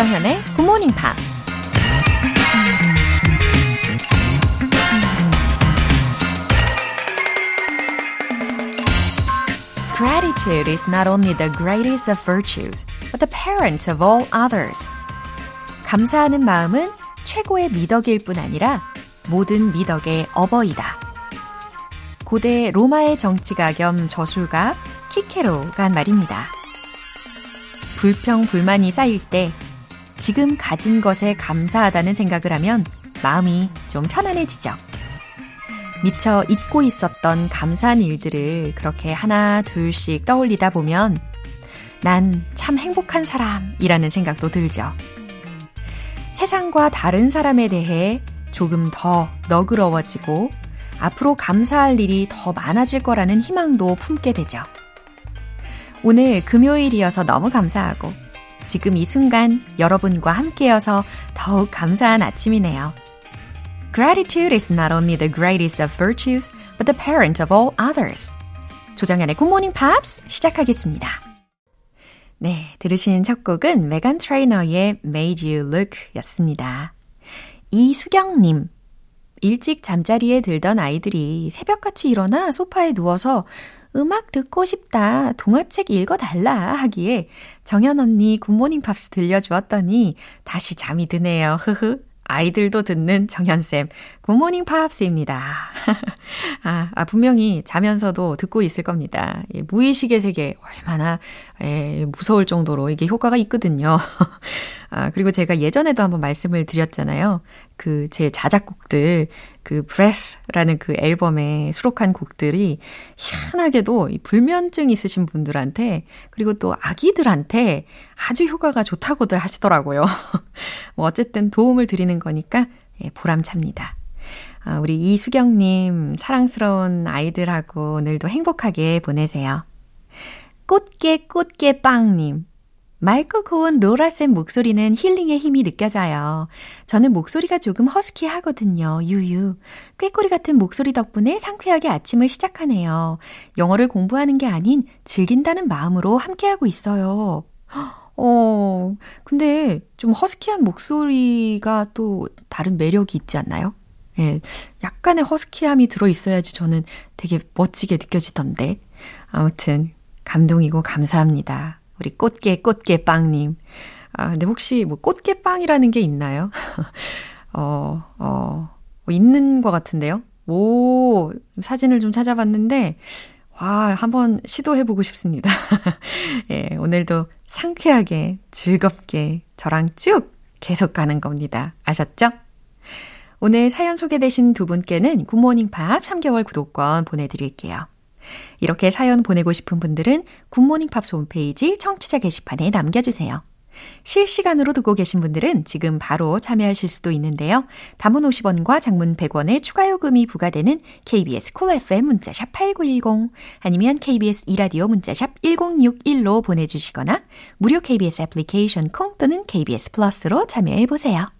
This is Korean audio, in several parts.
조정현의 Good Morning Pops. Gratitude is not only the greatest of virtues, but the parent of all others. 감사하는 마음은 최고의 미덕일 뿐 아니라 모든 미덕의 어버이다. 고대 로마의 정치가 겸 저술가 키케로가 한 말입니다. 불평, 불만이 쌓일 때 지금 가진 것에 감사하다는 생각을 하면 마음이 좀 편안해지죠. 미처 잊고 있었던 감사한 일들을 그렇게 하나, 둘씩 떠올리다 보면 난 참 행복한 사람이라는 생각도 들죠. 세상과 다른 사람에 대해 조금 더 너그러워지고 앞으로 감사할 일이 더 많아질 거라는 희망도 품게 되죠. 오늘 금요일이어서 너무 감사하고 지금 이 순간 여러분과 함께여서 더욱 감사한 아침이네요. Gratitude is not only the greatest of virtues, but the parent of all others. 조정연의 Good Morning Pops 시작하겠습니다. 네, 들으신 첫 곡은 메간 트레이너의 Made You Look 였습니다. 이수경님, 일찍 잠자리에 들던 아이들이 새벽같이 일어나 소파에 누워서 음악 듣고 싶다, 동화책 읽어달라 하기에 정현 언니 굿모닝 팝스 들려주었더니 다시 잠이 드네요. 흐흐. 아이들도 듣는 정현쌤, 굿모닝 팝스입니다. 아, 아, 분명히 자면서도 듣고 있을 겁니다. 예, 무의식의 세계 얼마나 예, 무서울 정도로 이게 효과가 있거든요. 아, 그리고 제가 예전에도 한번 말씀을 드렸잖아요. 그 제 자작곡들, 그 Breath라는 그 앨범에 수록한 곡들이 희한하게도 이 불면증 있으신 분들한테 그리고 또 아기들한테 아주 효과가 좋다고들 하시더라고요. 뭐 어쨌든 도움을 드리는 거니까 예, 보람찹니다. 아, 우리 이수경님, 사랑스러운 아이들하고 오늘도 행복하게 보내세요. 꽃게 꽃게 빵님. 맑고 고운 로라쌤 목소리는 힐링의 힘이 느껴져요. 저는 목소리가 조금 허스키하거든요. 유유. 꾀꼬리 같은 목소리 덕분에 상쾌하게 아침을 시작하네요. 영어를 공부하는 게 아닌 즐긴다는 마음으로 함께하고 있어요. 어, 근데 좀 허스키한 목소리가 또 다른 매력이 있지 않나요? 예, 약간의 허스키함이 들어 있어야지 저는 되게 멋지게 느껴지던데. 아무튼, 감동이고 감사합니다. 우리 꽃게, 꽃게 빵님. 아, 근데 혹시 뭐 꽃게 빵이라는 게 있나요? 어, 어, 뭐 있는 것 같은데요? 오, 사진을 좀 찾아봤는데, 와, 한번 시도해보고 싶습니다. 예, 오늘도 상쾌하게, 즐겁게 저랑 쭉 계속 가는 겁니다. 아셨죠? 오늘 사연 소개되신 두 분께는 굿모닝 팝 3개월 구독권 보내드릴게요. 이렇게 사연 보내고 싶은 분들은 굿모닝 팝스 홈페이지 청취자 게시판에 남겨주세요. 실시간으로 듣고 계신 분들은 지금 바로 참여하실 수도 있는데요. 단문 50원과 장문 100원의 추가 요금이 부과되는 KBS cool FM 문자샵 8910 아니면 KBS 이라디오 문자샵 1061로 보내주시거나 무료 KBS 애플리케이션 콩 또는 KBS 플러스로 참여해 보세요.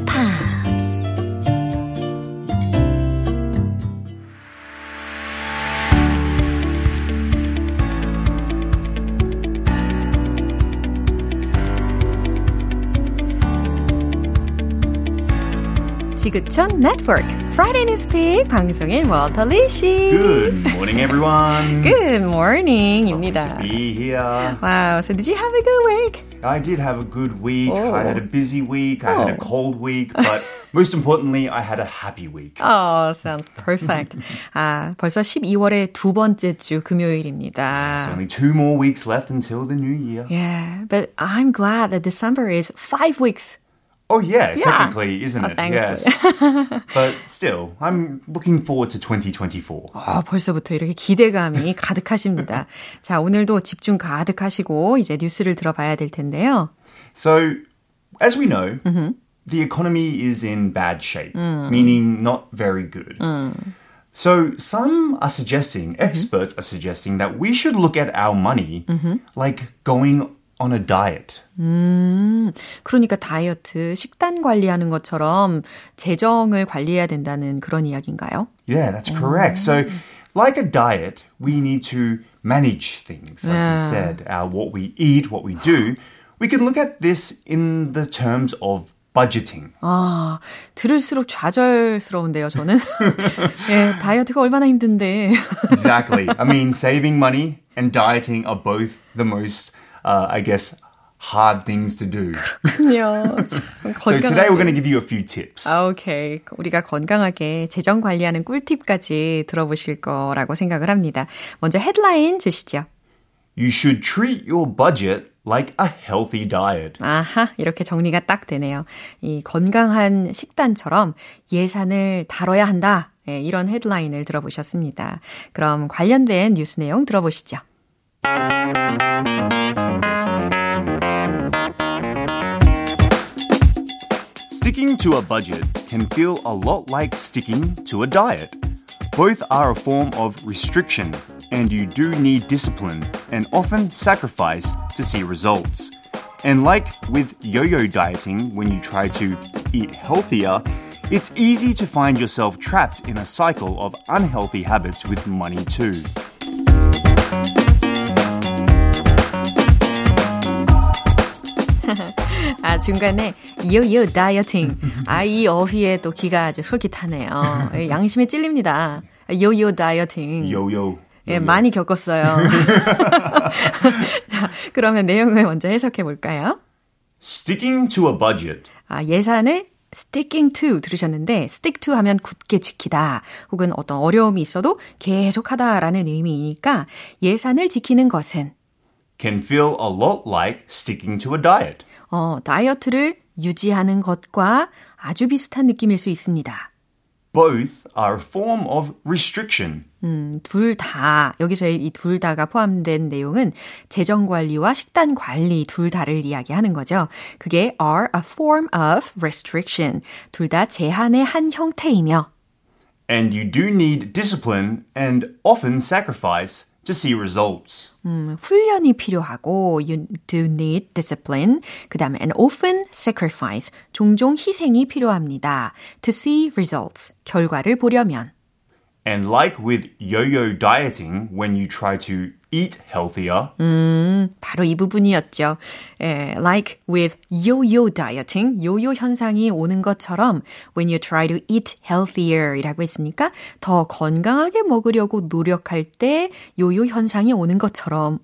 지구촌 네트워크 Friday Newspeak 방송인 월터 리씨. Good morning, everyone. Good morning입니다. Lovely to be here. Wow. So did you have a good week? I did have a good week. Oh. I had a busy week. I had a Oh. cold week, but most importantly, I had a happy week. Oh, sounds perfect. 아, 벌써 12월의 두 번째 주 금요일입니다. There's only two more weeks left until the new year. Yeah, but I'm glad that December is five weeks. Oh yeah, Yeah. technically, isn't Oh, it? thankfully. Yes. but still, I'm looking forward to 2024. 아, 벌써부터 이렇게 기대감이 가득하십니다. 자, 오늘도 집중 가득하시고 이제 뉴스를 들어봐야 될 텐데요. So, as we know, the economy is in bad shape, meaning not very good. So some are suggesting, experts are suggesting that we should look at our money like going on a diet. 그러니까 다이어트, 식단 관리하는 것처럼 재정을 관리해야 된다는 그런 이야기인가요? Yeah, that's correct. So, like a diet, we need to manage things, like Yeah. you said, uh, what we eat, what we do. We can look at this in the terms of budgeting. 아, 들을수록 좌절스러운데요, 저는. 예, 다이어트가 얼마나 힘든데. Exactly. I mean, saving money and dieting are both the most, uh, I guess, hard things to do. 그렇군요. 참 So today we're going to give you a few tips. 아, 오케이. 우리가 건강하게 재정 관리하는 꿀팁까지 들어보실 거라고 생각을 합니다. 먼저 헤드라인 주시죠. You should treat your budget like a healthy diet. 아하, 이렇게 정리가 딱 되네요. 이 건강한 식단처럼 예산을 다뤄야 한다. 예, 이런 헤드라인을 들어보셨습니다. 그럼 관련된 뉴스 내용 들어보시죠. Sticking to a budget can feel a lot like sticking to a diet. Both are a form of restriction, and you do need discipline and often sacrifice to see results. And like with yo yo dieting, when you try to eat healthier, it's easy to find yourself trapped in a cycle of unhealthy habits with money too. 중간에 요요 다이어팅. 아, 이 어휘에 또 귀가 아주 솔깃하네요. 예, 양심에 찔립니다. 요요 다이어팅. Yo. 예, 많이 겪었어요. 자, 그러면 내용을 먼저 해석해 볼까요? Sticking to a budget. 아, 예산을 sticking to 들으셨는데 stick to 하면 굳게 지키다 혹은 어떤 어려움이 있어도 계속하다라는 의미이니까 예산을 지키는 것은 can feel a lot like sticking to a diet. 어, 다이어트를 유지하는 것과 아주 비슷한 느낌일 수 있습니다. Both are a form of restriction. 음, 둘 다, 여기서의 이 둘 다가 포함된 내용은 재정 관리와 식단 관리 둘 다를 이야기하는 거죠. 그게 are a form of restriction. 둘 다 제한의 한 형태이며, And you do need discipline and often sacrifice to see results. 음, 훈련이 필요하고, you do need discipline. 그 다음에 and often sacrifice. 종종 희생이 필요합니다. To see results. 결과를 보려면. And like with yo yo dieting, when you try to eat healthier, 바로 이 부분이었죠. 예, like with yo-yo dieting, 요요 현상이 오는 것처럼 when you try to eat healthier 이라고 했으니까 더 건강하게 먹으려고 노력할 때 요요 현상이 오는 것처럼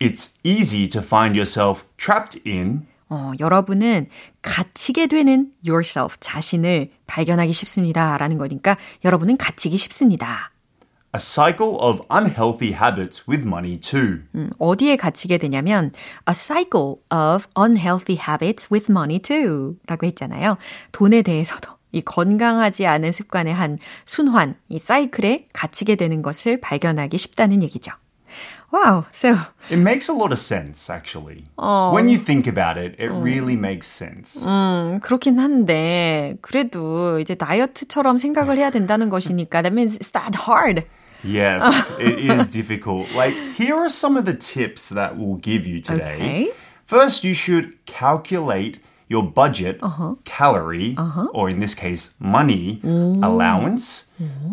it's easy to find yourself trapped in 어, 여러분은 갇히게 되는 yourself, 자신을 발견하기 쉽습니다. 라는 거니까 여러분은 갇히기 쉽습니다. A cycle of unhealthy habits with money too. 음, 어디에 갇히게 되냐면 a cycle of unhealthy habits with money too 라고 했잖아요. 돈에 대해서도 이 건강하지 않은 습관의 한 순환, 이 사이클에 갇히게 되는 것을 발견하기 쉽다는 얘기죠. Wow, so It makes a lot of sense, actually. When you think about it, it really makes sense. 음, 그렇긴 한데 그래도 이제 다이어트처럼 생각을 해야 된다는 것이니까 that means it's that hard. Yes, it is difficult. Like, here are some of the tips that we'll give you today. Okay. First, you should calculate your budget, uh-huh. calorie, uh-huh. or in this case, money allowance.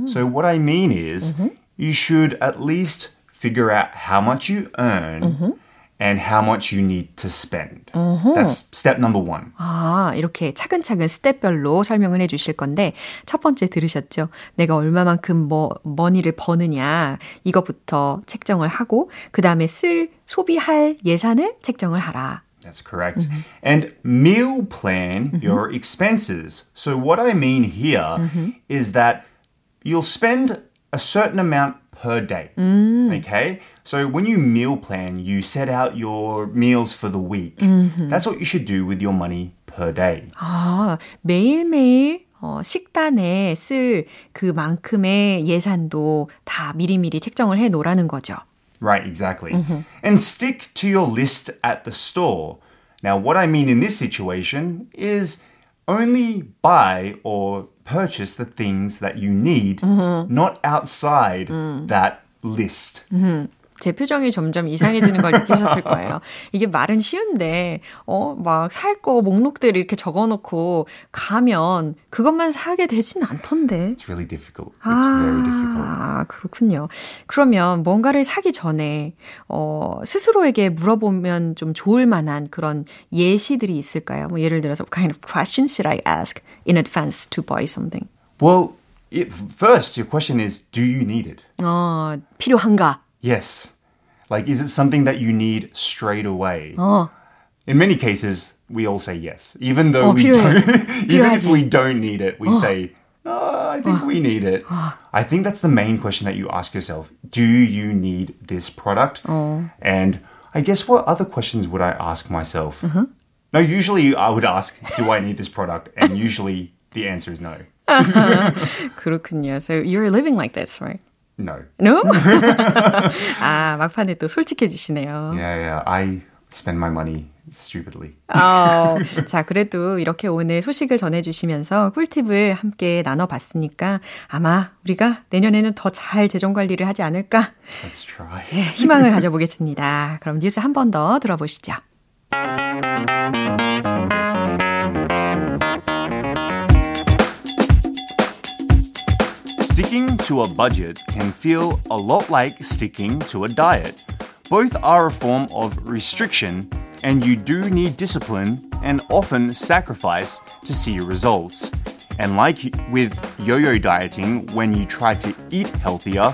So, what I mean is, mm-hmm. you should at least figure out how much you earn mm-hmm and how much you need to spend. That's step number one. 아, 이렇게 차근차근 스텝별로 설명을 해 주실 건데, 첫 번째 들으셨죠? 내가 얼마만큼 뭐, 머니를 버느냐, 이것부터 책정을 하고, 그 다음에 쓸, 소비할 예산을 책정을 하라. That's correct. And meal plan your expenses. So, what I mean here is that you'll spend a certain amount per day. Okay? So, when you meal plan, you set out your meals for the week. That's what you should do with your money per day. 아, 매일매일 어, 식단에 쓸 그만큼의 예산도 다 미리미리 책정을 해 놓으라는 거죠. Right, exactly. And stick to your list at the store. Now, what I mean in this situation is only buy or purchase the things that you need, not outside that list. 제 표정이 점점 이상해지는 걸 느끼셨을 거예요. 이게 말은 쉬운데, 어, 막 살 거 목록들 이렇게 적어 놓고 가면 그것만 사게 되진 않던데. It's really difficult. It's very difficult. 아, 그렇군요. 그러면 뭔가를 사기 전에, 어, 스스로에게 물어보면 좀 좋을 만한 그런 예시들이 있을까요? 뭐 예를 들어서, what kind of questions should I ask in advance to buy something? Well, it, first, your question is do you need it? 어, 필요한가? Yes. Like, is it something that you need straight away? 어, In many cases, we all say yes. Even though 어, we 필요해. don't, even if 필요하지. we don't need it, we say, no, I think we need it. I think that's the main question that you ask yourself. Do you need this product? And I guess what other questions would I ask myself? No, usually I would ask, do I need this product? And usually the answer is no. 그렇군요. So you're living like this, right? No. No? 아, 막판에 또 솔직해지시네요. Yeah, yeah. I spend my money stupidly. 어, 자, 그래도 이렇게 오늘 소식을 전해주시면서 꿀팁을 함께 나눠봤으니까 아마 우리가 내년에는 더 잘 재정 관리를 하지 않을까 Let's try. 예, 희망을 가져보겠습니다. 그럼 뉴스 한 번 더 들어보시죠. Sticking to a budget can feel a lot like sticking to a diet. Both are a form of restriction, and you do need discipline and often sacrifice to see results. And like with yo yo dieting, when you try to eat healthier,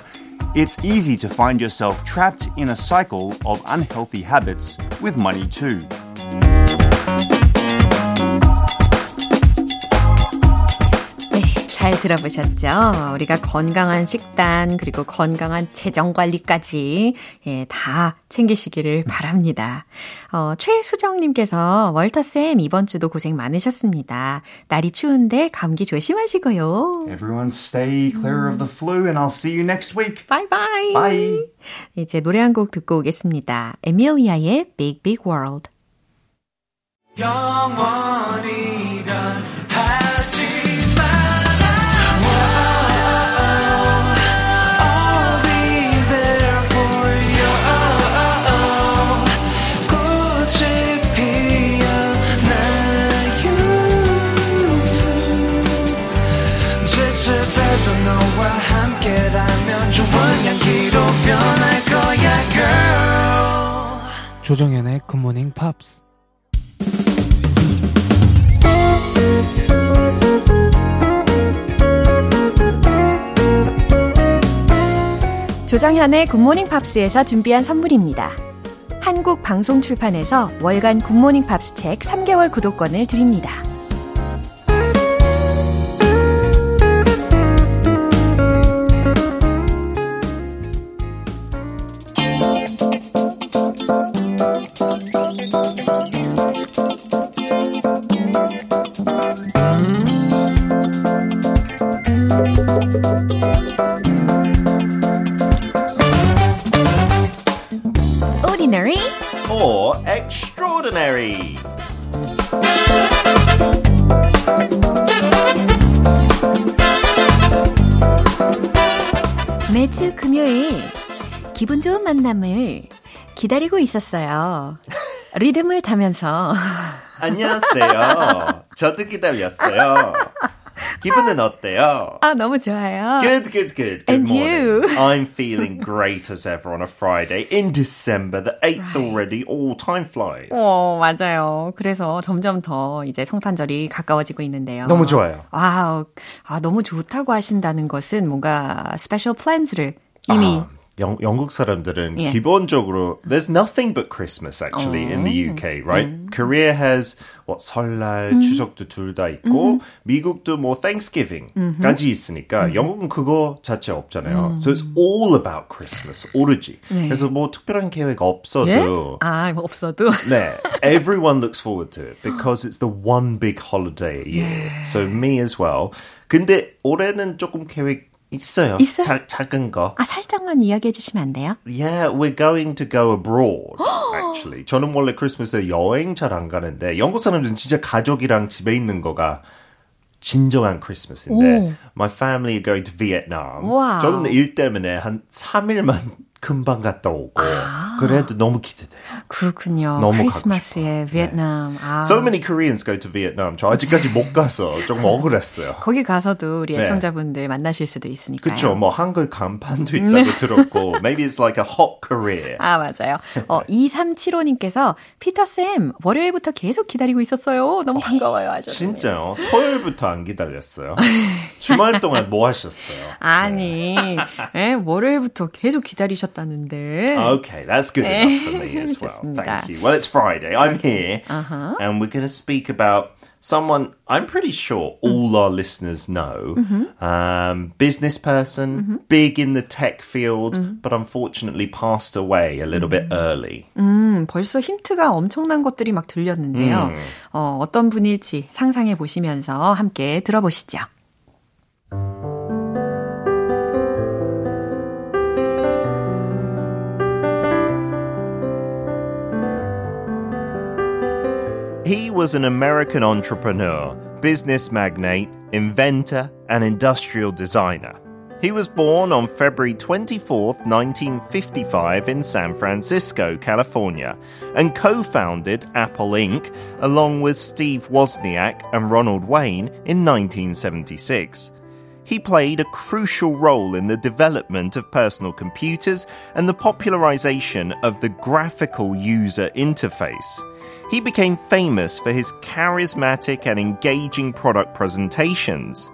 it's easy to find yourself trapped in a cycle of unhealthy habits with money too. 잘 들어보셨죠? 우리가 건강한 식단, 그리고 건강한 재정 관리까지, 예, 다 챙기시기를 바랍니다. 어, 최수정님께서, 월터쌤, 이번 주도 고생 많으셨습니다. 날이 추운데 감기 조심하시고요. Everyone stay clear of the flu, and I'll see you next week. 바이바이. Bye. 이제 노래 한 곡 듣고 오겠습니다. 에밀리아의 Big Big World. 영원이 때도 너와 함께라면 좋은 향기로 변할 거야 girl 조정현의 굿모닝 팝스 조정현의 굿모닝 팝스에서 준비한 선물입니다. 한국 방송 출판에서 월간 굿모닝 팝스 책 3개월 구독권을 드립니다. Or extraordinary. 매주 금요일 기분 좋은 만남을 기다리고 있었어요. 리듬을 타면서 안녕하세요. 저도 기다렸어요. 기분은 어때요? 아 너무 좋아요. Good, good, good. Good And morning. you? I'm feeling great as ever on a Friday in December, the 8th already. Oh, time flies. 어, 맞아요. 그래서 점점 더 이제 성탄절이 가까워지고 있는데요. 너무 좋아요. Wow. 아, 너무 좋다고 하신다는 것은 뭔가 special plans를 이미 아, 영, 영국 사람들은 예. 기본적으로 there's nothing but Christmas actually in the UK, right? Korea has what 설날, 추석도 둘 다 있고 미국도 뭐 Thanksgiving까지 있으니까 영국은 그거 자체 없잖아요. So it's all about Christmas 오로지. 네. 그래서 뭐 특별한 계획 없어도 예? 아, 뭐 없어도 네, everyone looks forward to it because it's the one big holiday a year. So me as well. 근데 올해는 조금 계획 있어요. 있어요? 자, 작은 거. 아, 살짝만 이야기해 주시면 안 돼요? Yeah, we're going to go abroad. actually, 저는 원래 크리스마스에 여행 잘 안 가는데 영국 사람들은 진짜 가족이랑 집에 있는 거가 진정한 크리스마스인데 오. my family are going to Vietnam. Wow. 저는 일 때문에 한 3일만 금방 갔다 오고 그래도 너무 기대돼요. 그렇군요. 너무 크리스마스에 싶어요. 베트남. 아. So many Koreans go to Vietnam. 저 아직까지 못 가서 조금 억울했어요. 거기 가서도 우리 네. 애청자분들 만나실 수도 있으니까요. 그쵸, 뭐 한글 간판도 있다고 들었고 maybe it's like a hot career. 아, 맞아요. 어, 2375님께서 피터쌤, 월요일부터 계속 기다리고 있었어요. 너무 반가워요. 하셨어요. 진짜요? 토요일부터 안 기다렸어요. 주말 동안 뭐 하셨어요? 아니, 예, 월요일부터 계속 기다리셨 다는데. Okay, that's good enough for me as well. Thank you. Well, it's Friday. I'm here, and we're going to speak about someone I'm pretty sure all our listeners know. Um, business person, big in the tech field, but unfortunately passed away a little bit early. 음, 벌써 힌트가 엄청난 것들이 막 들렸는데요. 어, 어떤 분일지 상상해 보시면서 함께 들어보시죠. He was an American entrepreneur, business magnate, inventor, and industrial designer. He was born on February 24, 1955 in San Francisco, California, and co-founded Apple Inc. along with Steve Wozniak and Ronald Wayne in 1976. He played a crucial role in the development of personal computers and the popularization of the graphical user interface. He became famous for his charismatic and engaging product presentations.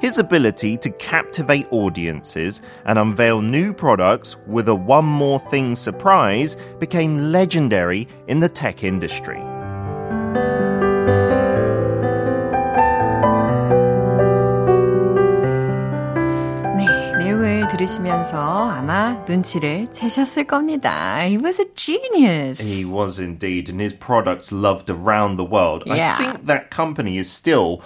His ability to captivate audiences and unveil new products with a one more thing surprise became legendary in the tech industry. 들으시면서 아마 눈치를 채셨을 겁니다. He was a genius. He was indeed, and his products loved around the world. Yeah. I think that company is still,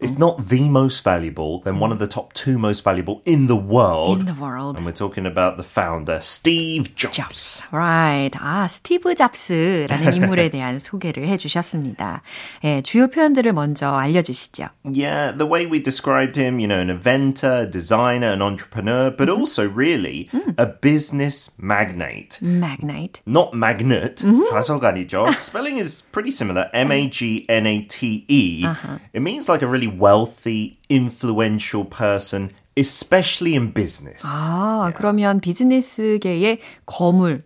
if not the most valuable, then one of the top two most valuable in the world. In the world. And we're talking about the founder, Steve Jobs. Jobs. Right. 아, 스티브 잡스라는 인물에 대한 소개를 해주셨습니다. 예, 주요 표현들을 먼저 알려주시죠. Yeah, the way we described him, you know, an inventor, designer, an entrepreneur, but also really a business magnate. Magnate. Not magnet, 좌석 아니죠. Spelling is pretty similar. M-A-G-N-A-T-E. It means like a really wealthy, influential person, especially in business. 아, 그러면 비즈니스계의 거물,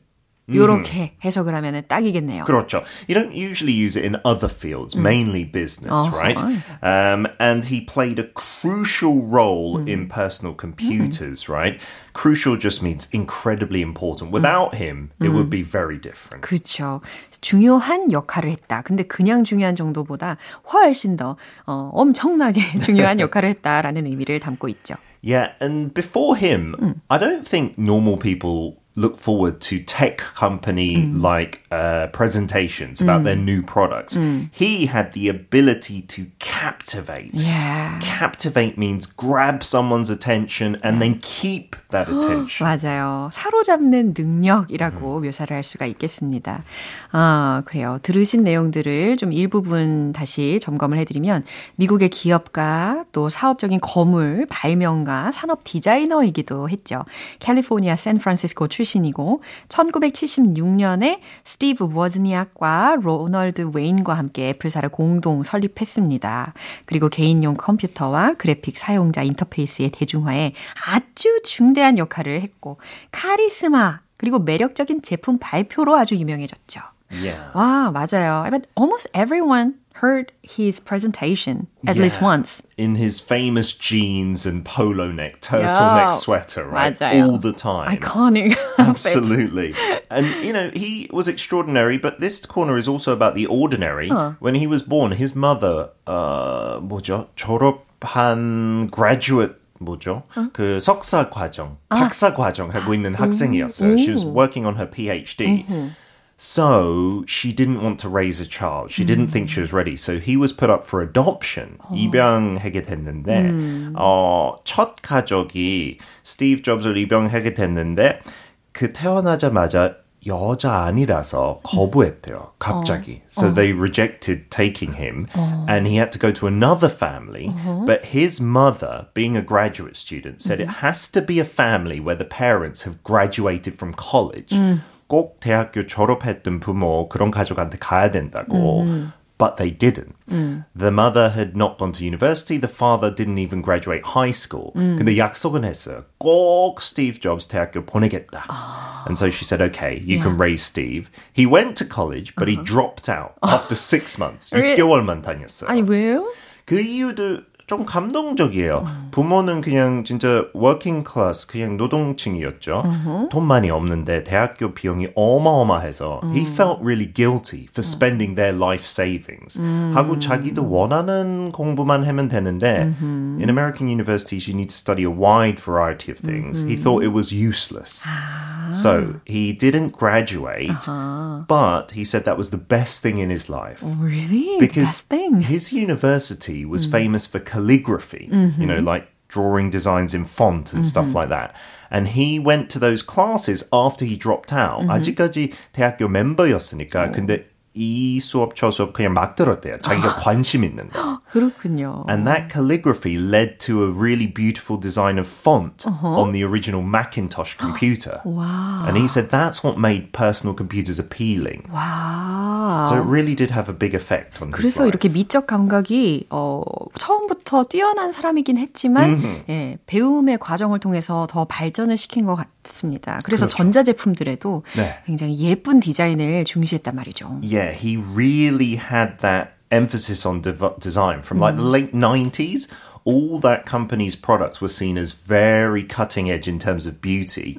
요렇게 해석을 하면 딱이겠네요. 그렇죠. You don't usually use it in other fields, mainly business, Uh-huh. right? Um, and he played a crucial role in personal computers, right? Crucial just means incredibly important. Without him, it would be very different. 그렇죠. 중요한 역할을 했다. 근데 그냥 중요한 정도보다 훨씬 더 어, 엄청나게 중요한 역할을 했다라는 의미를 담고 있죠. Yeah, and before him, I don't think normal people look forward to tech company like uh, presentations about their new products. He had the ability to captivate. Yeah. Captivate means grab someone's attention and then keep that attention. 맞아요. 사로잡는 능력이라고 묘사를 할 수가 있겠습니다. 아, 그래요. 들으신 내용들을 좀 일부분 다시 점검을 해드리면 미국의 기업가 또 사업적인 거물 발명가 산업 디자이너이기도 했죠. 캘리포니아 샌프란시스코 출신 이고 1976년에 스티브 워즈니악과 로널드 웨인과 함께 애플사를 공동 설립했습니다. 그리고 개인용 컴퓨터와 그래픽 사용자 인터페이스의 대중화에 아주 중대한 역할을 했고 카리스마 그리고 매력적인 제품 발표로 아주 유명해졌죠. Yeah. 와, 맞아요. But almost everyone heard his presentation at least Yeah. once. In his famous jeans and polo neck, turtleneck Yeah. sweater, right? 맞아요. All the time. Iconic. Absolutely. and, you know, he was extraordinary, but this corner is also about the ordinary. When he was born, his mother, uh, 뭐죠? 졸업한 graduate 뭐죠? 그 석사 과정, 박사 과정 하고 있는 학생이었어요. She was working on her PhD. So she didn't want to raise a child. She didn't think she was ready. So he was put up for adoption. 입양하게 됐는데 어, 첫 가족이 스티브 잡스를 입양하게 됐는데 그 태어나자마자 여자 아니라서 거부했대요. 갑자기. So they rejected taking him and he had to go to another family. But his mother, being a graduate student, said it has to be a family where the parents have graduated from college. 꼭 대학교 졸업했던 부모 그런 가족한테 가야 된다고. But they didn't. The mother had not gone to university. The father didn't even graduate high school. 근데 약속은 했어요. 꼭 Steve Jobs 대학교 보내겠다. And so she said, okay, you can raise Steve. He went to college, but he dropped out after six months. Re- 6개월만 다녔어요. 아니 왜요? 그 이유도 좀 감동적이에요. 부모는 그냥 진짜 working class, 그냥 노동층이었죠. 돈 많이 없는데 대학교 비용이 어마어마해서 he felt really guilty for spending their life savings. 하고 자기도 원하는 공부만 하면 되는데 in American universities you need to study a wide variety of things. He thought it was useless. So he didn't graduate, but he said that was the best thing in his life Really? because Best thing. his university was famous for calligraphy, you know, like drawing designs in font and stuff like that. And he went to those classes after he dropped out. 아직까지 대학교 멤버였으니까. 근데 이 수업 저 수업 그냥 막 들었대요. 자기가 관심 있는 거. 그렇군요. And that calligraphy led to a really beautiful design of font on the original Macintosh computer. wow. And he said that's what made personal computers appealing. 와. So it really did have a big effect on his 그래서 life. 이렇게 미적 감각이 어, 처음부터 뛰어난 사람이긴 했지만 예, 배움의 과정을 통해서 더 발전을 시킨 것 같 습니다. 그래서 그렇죠. 전자제품들에도 네. 굉장히 예쁜 디자인을 중시했단 말이죠. Yeah, he really had that emphasis on dev- design from like the late 90s. All that company's products were seen as very cutting edge in terms of beauty.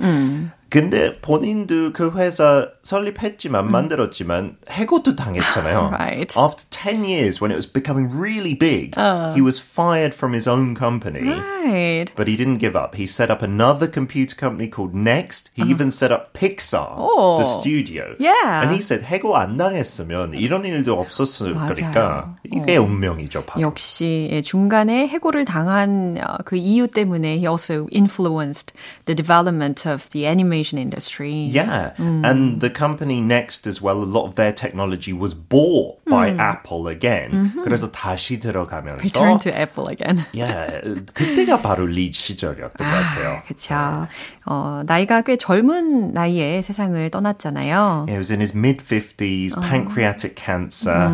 근데 본인도 그 회사 설립했지만 만들었지만 해고도 당했잖아요. Right. After 10 years when it was becoming really big, he was fired from his own company. Right. But he didn't give up. He set up another computer company called Next. He even set up Pixar, Oh. the studio. Yeah. And he said 해고 안 당했으면 이런 일도 없었을 맞아요. 거니까 이게 운명이죠. 바로. 역시 예, 중간에 해고를 당한 어, 그 이유 때문에 he also influenced the development of the animation industry. Yeah, and the company Next as well. A lot of their technology was bought by Apple again. 그래서 다시 들어가면서 Return to Apple again. yeah, 그때가 바로 리드 시절이었던 것 같아요. 그렇죠. 어, 나이가 꽤 젊은 나이에 세상을 떠났잖아요. He was in his mid 50s, pancreatic cancer.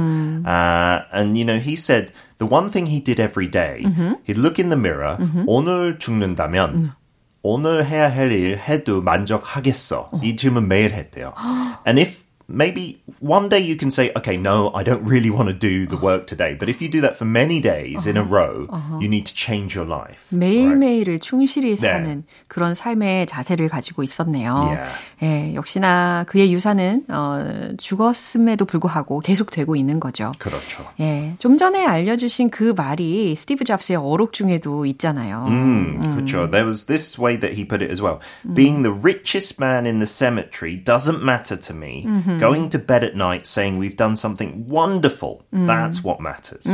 Uh, and, you know, he said the one thing he did every day, he'd look in the mirror, 오늘 죽는다면, 오늘 해야 할 일 해도 만족하겠어. 이 질문 매일 했대요. And if maybe one day you can say, okay, no, I don't really want to do the work today. But if you do that for many days in a row, you need to change your life. 매일매일을 충실히 네. 사는 그런 삶의 자세를 가지고 있었네요. Yeah. 예, 역시나 그의 유산은 어, 죽었음에도 불구하고 계속되고 있는 거죠. 그렇죠. 예, 좀 전에 알려주신 그 말이 스티브 잡스의 어록 중에도 있잖아요. Mm, 그렇죠. There was this way that he put it as well. Being the richest man in the cemetery doesn't matter to me. Going to bed at night saying we've done something wonderful, that's what matters.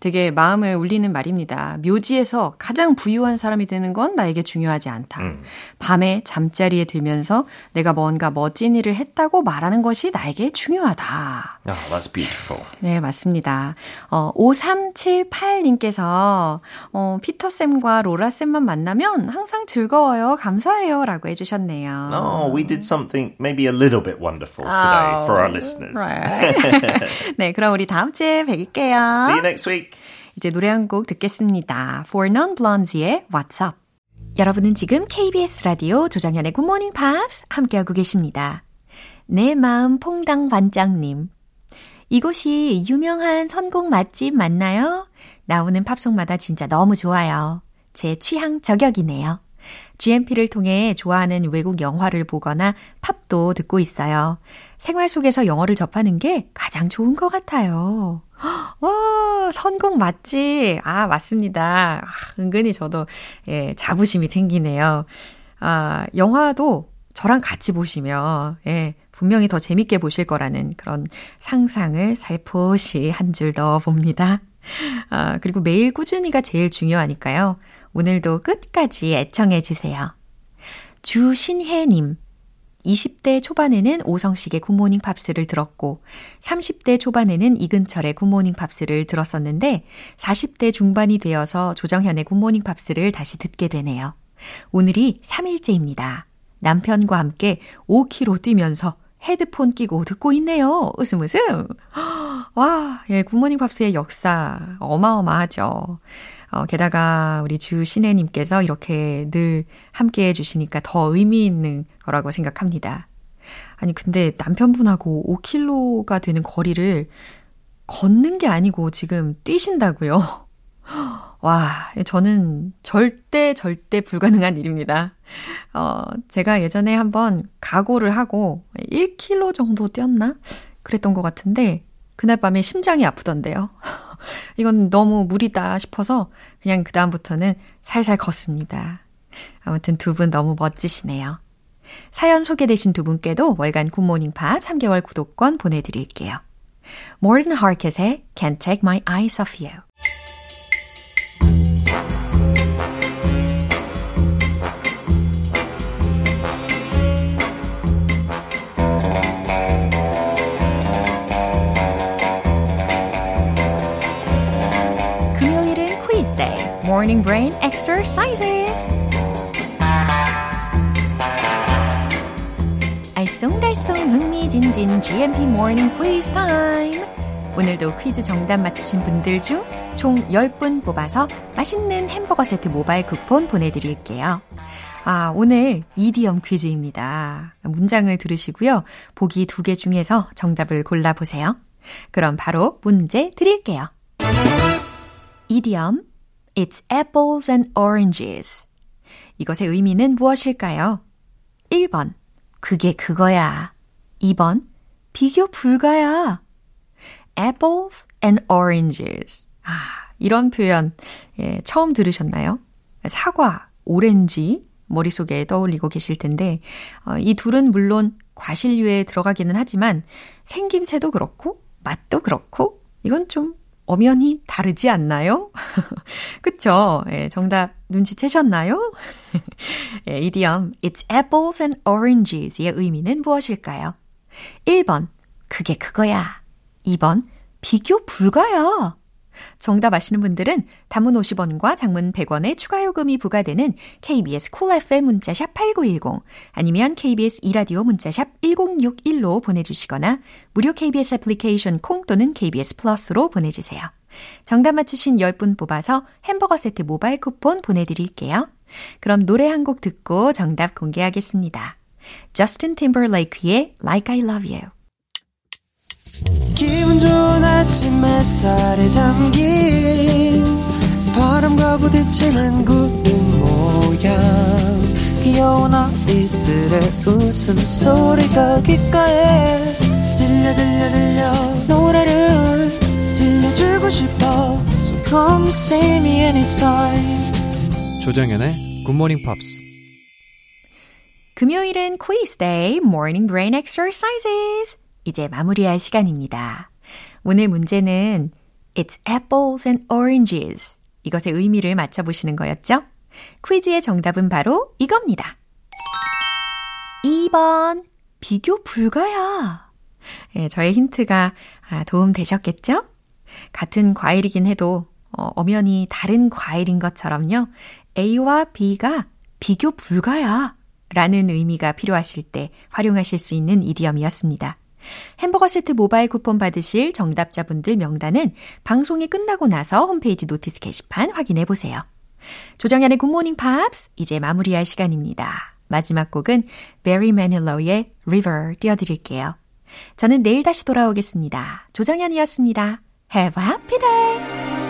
되게 마음을 울리는 말입니다. 묘지에서 가장 부유한 사람이 되는 건 나에게 중요하지 않다. 밤에 잠자리에 들면서 내가 뭔가 멋진 일을 했다고 말하는 것이 나에게 중요하다. Oh, that's beautiful. 네, 맞습니다. 어, 5378님께서, 어, 피터쌤과 로라쌤만 만나면 항상 즐거워요. 감사해요. 라고 해주셨네요. Oh, we did something maybe a little bit wonderful today for our listeners. Right. 네, 그럼 우리 다음 주에 뵐게요. See you next week. 이제 노래 한 곡 듣겠습니다. For Non-Blondes의 What's Up. 여러분은 지금 KBS 라디오 조정현의 Good Morning Pops 함께하고 계십니다. 내 마음 퐁당 반장님. 이곳이 유명한 선곡 맛집 맞나요? 나오는 팝송마다 진짜 너무 좋아요. 제 취향 저격이네요. GMP를 통해 좋아하는 외국 영화를 보거나 팝도 듣고 있어요. 생활 속에서 영어를 접하는 게 가장 좋은 것 같아요. 와, 선곡 맞지? 아, 맞습니다. 아, 은근히 저도, 예, 자부심이 생기네요. 아, 영화도 저랑 같이 보시면, 예, 분명히 더 재밌게 보실 거라는 그런 상상을 살포시 한 줄 더 봅니다. 아, 그리고 매일 꾸준히가 제일 중요하니까요. 오늘도 끝까지 애청해 주세요. 주신혜님. 20대 초반에는 오성식의 굿모닝 팝스를 들었고, 30대 초반에는 이근철의 굿모닝 팝스를 들었었는데, 40대 중반이 되어서 조정현의 굿모닝 팝스를 다시 듣게 되네요. 오늘이 3일째입니다. 남편과 함께 5km 뛰면서 헤드폰 끼고 듣고 있네요. 웃음 웃음. 와, 예, 굿모닝 팝스의 역사 어마어마하죠. 어, 게다가 우리 주신혜님께서 이렇게 늘 함께 해주시니까 더 의미 있는 거라고 생각합니다. 아니, 근데 남편분하고 5km가 되는 거리를 걷는 게 아니고 지금 뛰신다고요? 와, 저는 절대, 절대 불가능한 일입니다. 어, 제가 예전에 한번 각오를 하고 1km 정도 뛰었나? 그랬던 것 같은데, 그날 밤에 심장이 아프던데요. 이건 너무 무리다 싶어서 그냥 그다음부터는 살살 걷습니다. 아무튼 두 분 너무 멋지시네요. 사연 소개되신 두 분께도 월간 굿모닝 팝 3개월 구독권 보내드릴게요. Morten Harket의 Can't Take My Eyes Off You. Morning brain exercises. 알쏭달쏭 흥미진진 GMP morning quiz time. 오늘도 퀴즈 정답 맞추신 분들 중 총 10분 뽑아서 맛있는 햄버거 세트 모바일 쿠폰 보내드릴게요. 아, 오늘 이디엄 퀴즈입니다. 문장을 들으시고요. 보기 두 개 중에서 정답을 골라보세요. 그럼 바로 문제 드릴게요. 이디엄 It's apples and oranges. 이것의 의미는 무엇일까요? 1번. 그게 그거야. 2번. 비교 불가야. apples and oranges. 아, 이런 표현, 예, 처음 들으셨나요? 사과, 오렌지, 머릿속에 떠올리고 계실 텐데, 어, 이 둘은 물론 과실류에 들어가기는 하지만 생김새도 그렇고, 맛도 그렇고, 이건 좀 엄연히 다르지 않나요? 그쵸? 예, 정답 눈치채셨나요? 예, idiom It's apples and oranges의 의미는 무엇일까요? 1번, 그게 그거야. 2번, 비교 불가야. 정답 아시는 분들은 단문 50원과 장문 100원의 추가 요금이 부과되는 KBS Cool FM 문자샵 8910 아니면 KBS 2라디오 문자샵 1061로 보내주시거나 무료 KBS 애플리케이션 콩 또는 KBS 플러스로 보내주세요. 정답 맞추신 10분 뽑아서 햄버거 세트 모바일 쿠폰 보내드릴게요. 그럼 노래 한 곡 듣고 정답 공개하겠습니다. 저스틴 팀버레이크의 Like I Love You 기분 좋은 아침 햇살에 담긴 바람과 부딪히는 구름 모양 귀여운 아이들의 웃음소리가 귓가에 들려 들려 들려 노래를 들려주고 싶어 So come see me anytime 조정연의 굿모닝 팝스. 금요일은 quiz day, morning brain exercises. 이제 마무리할 시간입니다. 오늘 문제는 It's apples and oranges. 이것의 의미를 맞춰보시는 거였죠? 퀴즈의 정답은 바로 이겁니다. 2번, 비교 불가야. 예, 저의 힌트가 도움 되셨겠죠? 같은 과일이긴 해도 어, 엄연히 다른 과일인 것처럼요. A와 B가 비교 불가야 라는 의미가 필요하실 때 활용하실 수 있는 idiom이었습니다. 햄버거 세트 모바일 쿠폰 받으실 정답자분들 명단은 방송이 끝나고 나서 홈페이지 notice 게시판 확인해 보세요. 조정연의 굿모닝 팝스 이제 마무리할 시간입니다. 마지막 곡은 배리 매닐로의 River 띄워드릴게요. 저는 내일 다시 돌아오겠습니다. 조정연이었습니다. Have a happy day!